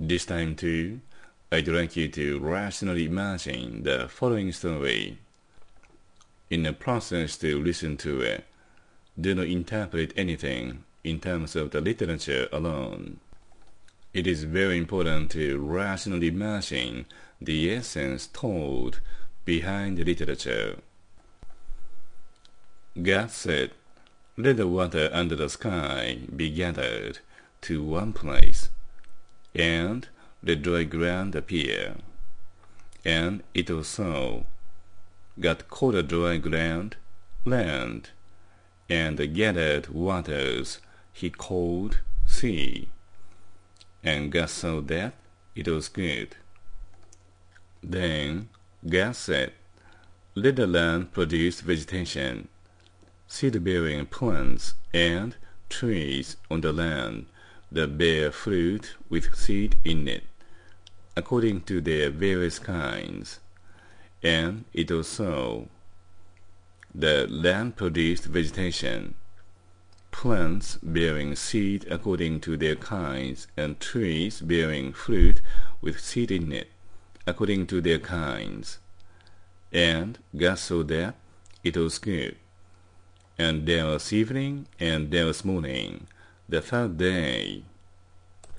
This time too, I'd like you to rationally imagine the following story. In the process to listen to it, do not interpret anything in terms of the literature alone. It is very important to rationally imagine the essence told behind the literature. God said, Let the water under the sky be gathered to one place, and the dry ground appeared. And it was so. God called the dry ground land, and the gathered waters he called sea. And God saw that it was good. Then God said, Let the land produce vegetation, seed-bearing plants, and trees on the land that bear fruit with seed in it, according to their various kinds. And it was so. The land produced vegetation, plants bearing seed according to their kinds, and trees bearing fruit with seed in it, according to their kinds. And God saw that it was good. And there was evening, and there was morning, the third day.